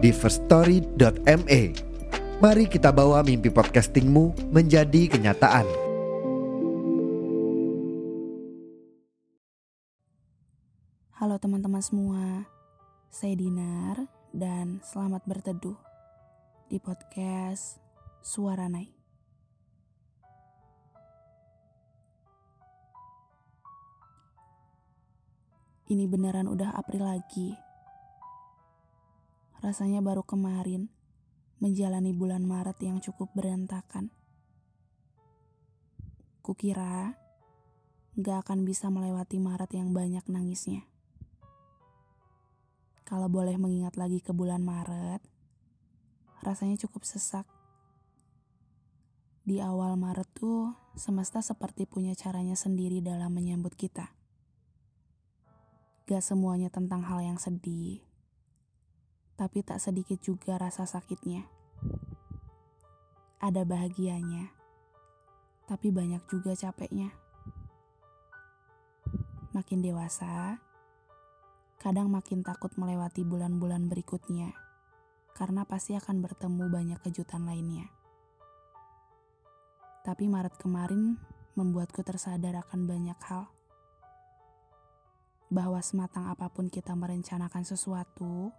di firststory.me. Mari kita bawa mimpi podcastingmu menjadi kenyataan. Halo teman-teman semua, saya Dinar dan selamat berteduh di podcast Suara Naik. Ini beneran udah April lagi. Rasanya baru kemarin menjalani bulan Maret yang cukup berantakan. Kukira gak akan bisa melewati Maret yang banyak nangisnya. Kalau boleh mengingat lagi ke bulan Maret, rasanya cukup sesak. Di awal Maret tuh, semesta seperti punya caranya sendiri dalam menyambut kita. Gak semuanya tentang hal yang sedih, tapi tak sedikit juga rasa sakitnya. Ada bahagianya, tapi banyak juga capeknya. Makin dewasa, kadang makin takut melewati bulan-bulan berikutnya, karena pasti akan bertemu banyak kejutan lainnya. Tapi Maret kemarin membuatku tersadar akan banyak hal bahwa sematang apa pun kita merencanakan sesuatu,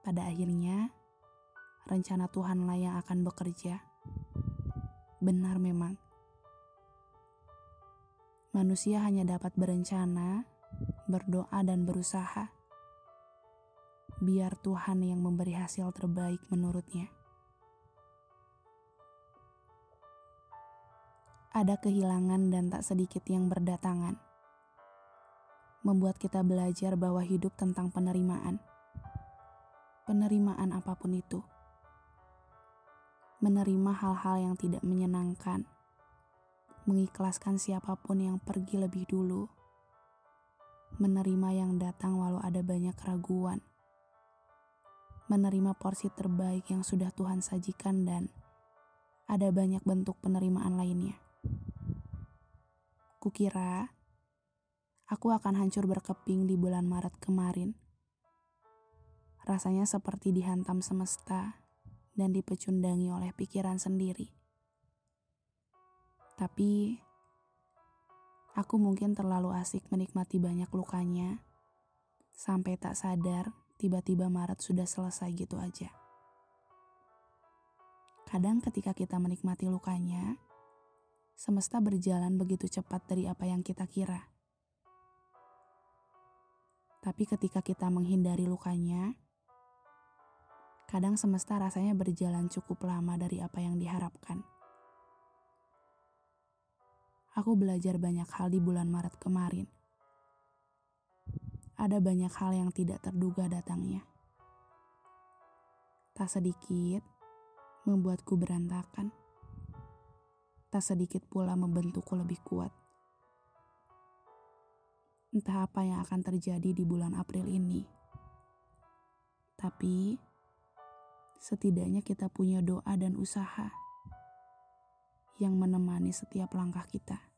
pada akhirnya rencana Tuhanlah yang akan bekerja. Benar memang. Manusia hanya dapat berencana, berdoa dan berusaha. Biar Tuhan yang memberi hasil terbaik menurutnya. Ada kehilangan dan tak sedikit yang berdatangan membuat kita belajar bahwa hidup tentang penerimaan. Penerimaan apa pun itu. Menerima hal-hal yang tidak menyenangkan. Mengikhlaskan siapa pun yang pergi lebih dulu. Menerima yang datang walau ada banyak keraguan. Menerima porsi terbaik yang sudah Tuhan sajikan dan ada banyak bentuk penerimaan lainnya. Kukira aku akan hancur berkeping di bulan Maret kemarin. Rasanya seperti dihantam semesta dan dipecundangi oleh pikiran sendiri. Tapi, aku mungkin terlalu asik menikmati banyak lukanya, sampai tak sadar tiba-tiba Maret sudah selesai gitu aja. Kadang ketika kita menikmati lukanya, semesta berjalan begitu cepat dari apa yang kita kira. Tapi ketika kita menghindari lukanya, kadang semesta rasanya berjalan cukup lama dari apa yang diharapkan. Aku belajar banyak hal di bulan Maret kemarin. Ada banyak hal yang tidak terduga datangnya. Tak sedikit membuatku berantakan. Tak sedikit pula membentukku lebih kuat. Entah apa yang akan terjadi di bulan April ini. Tapi, setidaknya kita punya doa dan usaha yang menemani setiap langkah kita.